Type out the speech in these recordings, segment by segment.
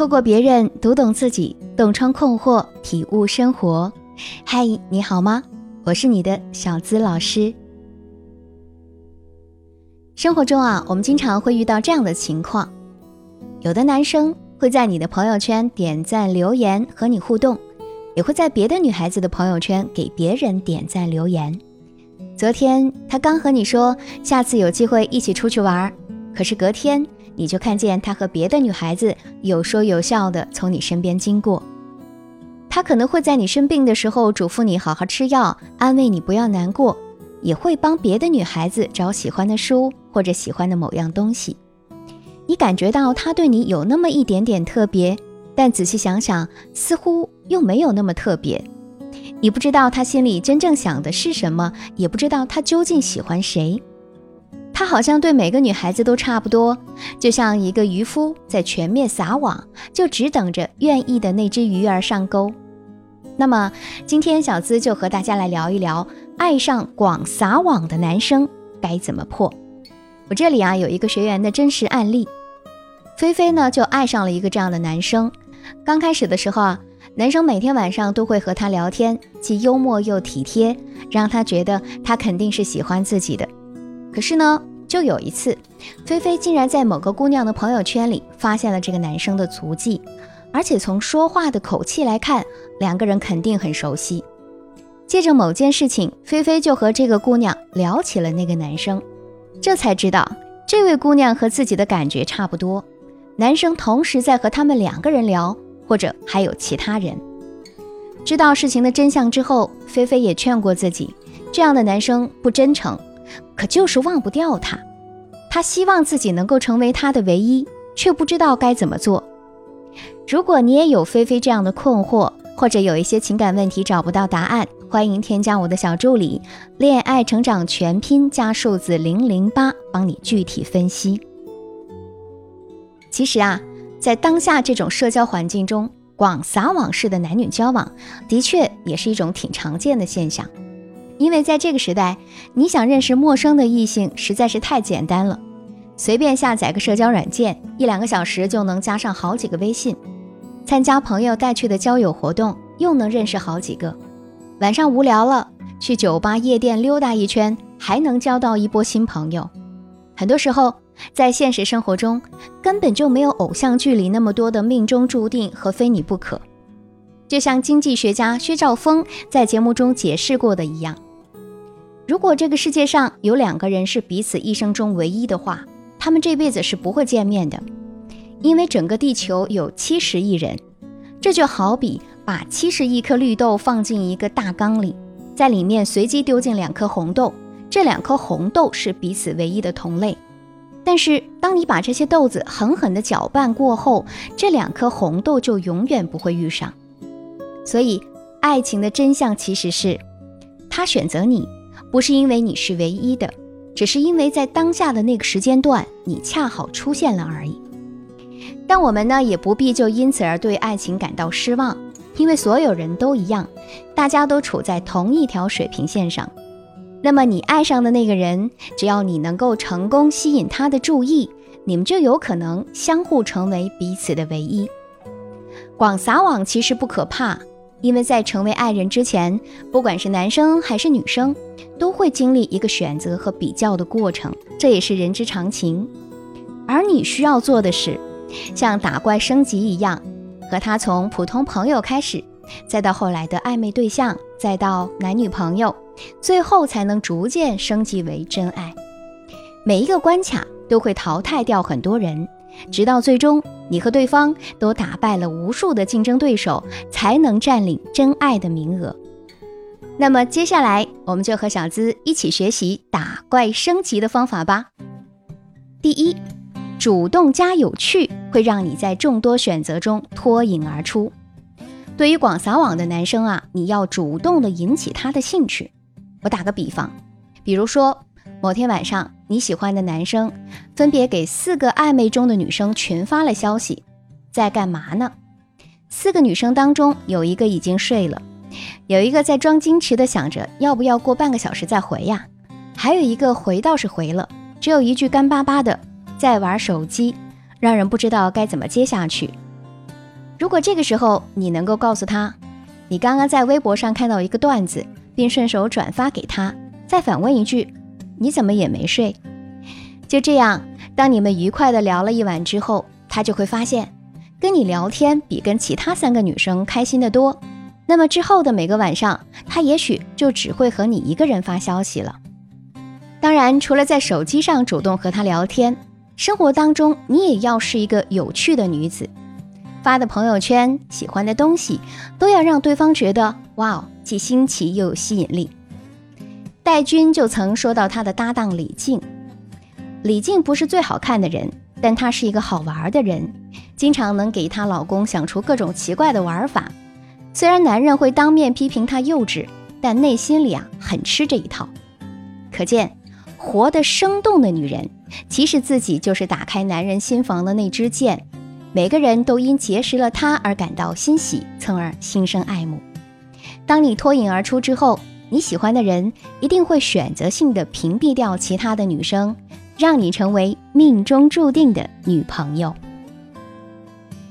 透过别人读懂自己，洞穿困惑，体悟生活。嗨，你好吗？我是你的小资老师。生活中啊，我们经常会遇到这样的情况：有的男生会在你的朋友圈点赞留言和你互动，也会在别的女孩子的朋友圈给别人点赞留言。昨天他刚和你说下次有机会一起出去玩，可是隔天。你就看见他和别的女孩子有说有笑的从你身边经过，他可能会在你生病的时候嘱咐你好好吃药，安慰你不要难过，也会帮别的女孩子找喜欢的书或者喜欢的某样东西。你感觉到他对你有那么一点点特别，但仔细想想，似乎又没有那么特别。你不知道他心里真正想的是什么，也不知道他究竟喜欢谁。他好像对每个女孩子都差不多，就像一个渔夫在全面撒网，就只等着愿意的那只鱼儿上钩。那么今天小资就和大家来聊一聊，爱上广撒网的男生该怎么破。我这里啊有一个学员的真实案例，菲菲呢就爱上了一个这样的男生。刚开始的时候啊，男生每天晚上都会和她聊天，既幽默又体贴，让她觉得他肯定是喜欢自己的。可是呢。就有一次，菲菲竟然在某个姑娘的朋友圈里发现了这个男生的足迹，而且从说话的口气来看，两个人肯定很熟悉。借着某件事情，菲菲就和这个姑娘聊起了那个男生，这才知道这位姑娘和自己的感觉差不多，男生同时在和他们两个人聊，或者还有其他人。知道事情的真相之后，菲菲也劝过自己，这样的男生不真诚。可就是忘不掉他，他希望自己能够成为他的唯一，却不知道该怎么做。如果你也有菲菲这样的困惑，或者有一些情感问题找不到答案，欢迎添加我的小助理“恋爱成长全拼”加数字零零八，帮你具体分析。其实啊，在当下这种社交环境中，广撒网式的男女交往，的确也是一种挺常见的现象。因为在这个时代，你想认识陌生的异性实在是太简单了，随便下载个社交软件，一两个小时就能加上好几个微信；参加朋友带去的交友活动，又能认识好几个；晚上无聊了，去酒吧、夜店溜达一圈，还能交到一波新朋友。很多时候，在现实生活中，根本就没有偶像剧里那么多的命中注定和非你不可。就像经济学家薛兆丰在节目中解释过的一样。如果这个世界上有两个人是彼此一生中唯一的话，他们这辈子是不会见面的，因为整个地球有七十亿人，这就好比把七十亿颗绿豆放进一个大缸里，在里面随机丢进两颗红豆，这两颗红豆是彼此唯一的同类，但是当你把这些豆子狠狠地搅拌过后，这两颗红豆就永远不会遇上。所以，爱情的真相其实是，他选择你。不是因为你是唯一的，只是因为在当下的那个时间段，你恰好出现了而已。但我们呢，也不必就因此而对爱情感到失望，因为所有人都一样，大家都处在同一条水平线上。那么你爱上的那个人，只要你能够成功吸引他的注意，你们就有可能相互成为彼此的唯一。广撒网其实不可怕。因为在成为爱人之前，不管是男生还是女生，都会经历一个选择和比较的过程，这也是人之常情。而你需要做的是，像打怪升级一样，和他从普通朋友开始，再到后来的暧昧对象，再到男女朋友，最后才能逐渐升级为真爱。每一个关卡都会淘汰掉很多人。直到最终，你和对方都打败了无数的竞争对手，才能占领真爱的名额。那么接下来，我们就和小资一起学习打怪升级的方法吧。第一，主动加有趣，会让你在众多选择中脱颖而出。对于广撒网的男生啊，你要主动的引起他的兴趣。我打个比方，比如说。某天晚上，你喜欢的男生分别给四个暧昧中的女生群发了消息，在干嘛呢？四个女生当中，有一个已经睡了，有一个在装矜持的想着要不要过半个小时再回呀，还有一个回倒是回了，只有一句干巴巴的在玩手机，让人不知道该怎么接下去。如果这个时候你能够告诉他，你刚刚在微博上看到一个段子，并顺手转发给他，再反问一句：“你怎么也没睡？”就这样，当你们愉快的聊了一晚之后，他就会发现，跟你聊天比跟其他三个女生开心的多。那么之后的每个晚上，他也许就只会和你一个人发消息了。当然，除了在手机上主动和他聊天，生活当中你也要是一个有趣的女子。发的朋友圈、喜欢的东西，都要让对方觉得哇哦，既新奇又有吸引力。戴军就曾说到他的搭档李静，李静不是最好看的人，但她是一个好玩的人，经常能给她老公想出各种奇怪的玩法。虽然男人会当面批评她幼稚，但内心里啊很吃这一套。可见，活得生动的女人，其实自己就是打开男人心房的那支箭。每个人都因结识了她而感到欣喜，从而心生爱慕。当你脱颖而出之后，你喜欢的人一定会选择性的屏蔽掉其他的女生，让你成为命中注定的女朋友。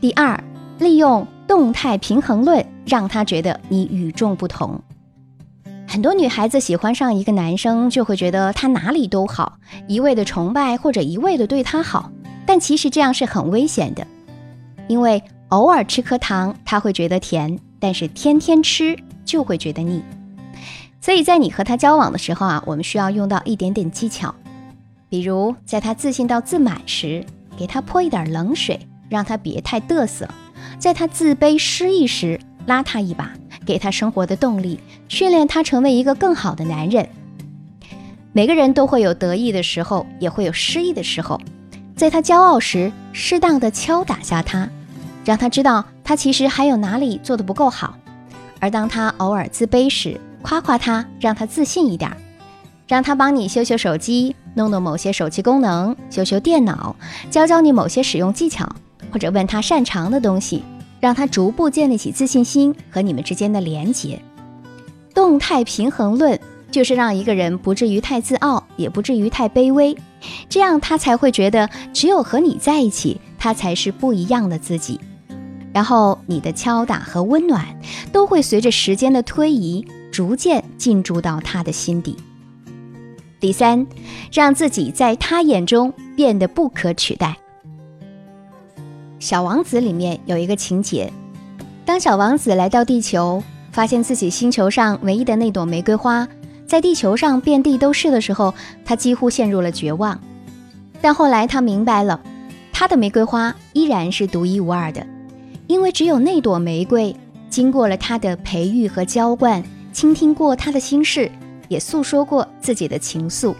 第二，利用动态平衡论，让他觉得你与众不同。很多女孩子喜欢上一个男生，就会觉得他哪里都好，一味的崇拜或者一味的对他好，但其实这样是很危险的。因为偶尔吃颗糖，他会觉得甜，但是天天吃就会觉得腻。所以在你和他交往的时候啊，我们需要用到一点点技巧，比如在他自信到自满时，给他泼一点冷水，让他别太嘚瑟；在他自卑失意时，拉他一把，给他生活的动力，训练他成为一个更好的男人。每个人都会有得意的时候，也会有失意的时候，在他骄傲时，适当的敲打下他。让他知道他其实还有哪里做的不够好，而当他偶尔自卑时，夸夸他，让他自信一点，让他帮你修修手机，弄弄某些手机功能，修修电脑，教教你某些使用技巧，或者问他擅长的东西，让他逐步建立起自信心和你们之间的连结。动态平衡论就是让一个人不至于太自傲，也不至于太卑微，这样他才会觉得只有和你在一起，他才是不一样的自己。然后你的敲打和温暖都会随着时间的推移，逐渐进驻到他的心底。第三，让自己在他眼中变得不可取代。小王子里面有一个情节，当小王子来到地球，发现自己星球上唯一的那朵玫瑰花在地球上遍地都是的时候，他几乎陷入了绝望。但后来他明白了，他的玫瑰花依然是独一无二的。因为只有那朵玫瑰，经过了他的培育和浇灌，倾听过他的心事，也诉说过自己的情愫。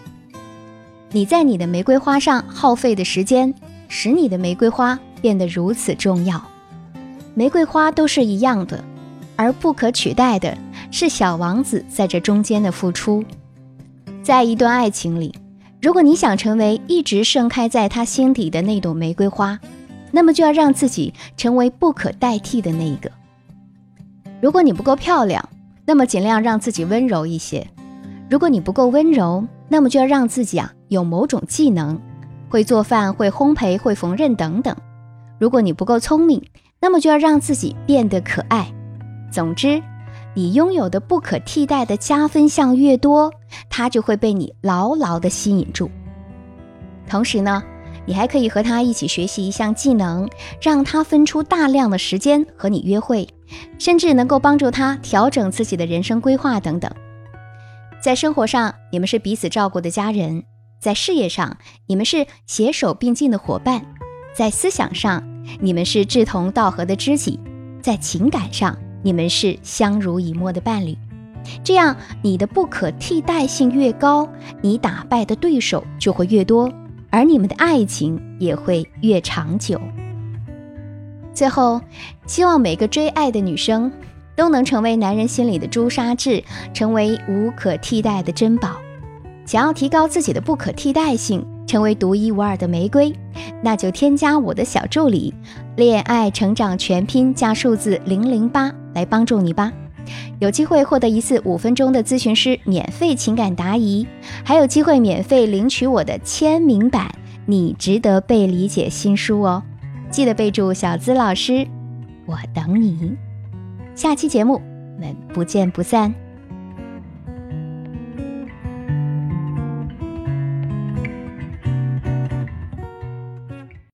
你在你的玫瑰花上耗费的时间，使你的玫瑰花变得如此重要。玫瑰花都是一样的，而不可取代的是小王子在这中间的付出。在一段爱情里，如果你想成为一直盛开在他心底的那朵玫瑰花。那么就要让自己成为不可代替的那一个。如果你不够漂亮，那么尽量让自己温柔一些；如果你不够温柔，那么就要让自己啊有某种技能，会做饭、会烘焙、会缝纫等等。如果你不够聪明，那么就要让自己变得可爱。总之，你拥有的不可替代的加分项越多，他就会被你牢牢的吸引住。同时呢。你还可以和他一起学习一项技能，让他分出大量的时间和你约会，甚至能够帮助他调整自己的人生规划等等。在生活上，你们是彼此照顾的家人；在事业上，你们是携手并进的伙伴；在思想上，你们是志同道合的知己；在情感上，你们是相濡以沫的伴侣。这样，你的不可替代性越高，你打败的对手就会越多。而你们的爱情也会越长久。最后，希望每个追爱的女生都能成为男人心里的朱砂痣，成为无可替代的珍宝。想要提高自己的不可替代性，成为独一无二的玫瑰，那就添加我的小助理“恋爱成长全拼”加数字零零八来帮助你吧。有机会获得一次五分钟的咨询师免费情感答疑，还有机会免费领取我的签名版《你值得被理解》新书哦！记得备注小资老师。我等你。下期节目，我们不见不散。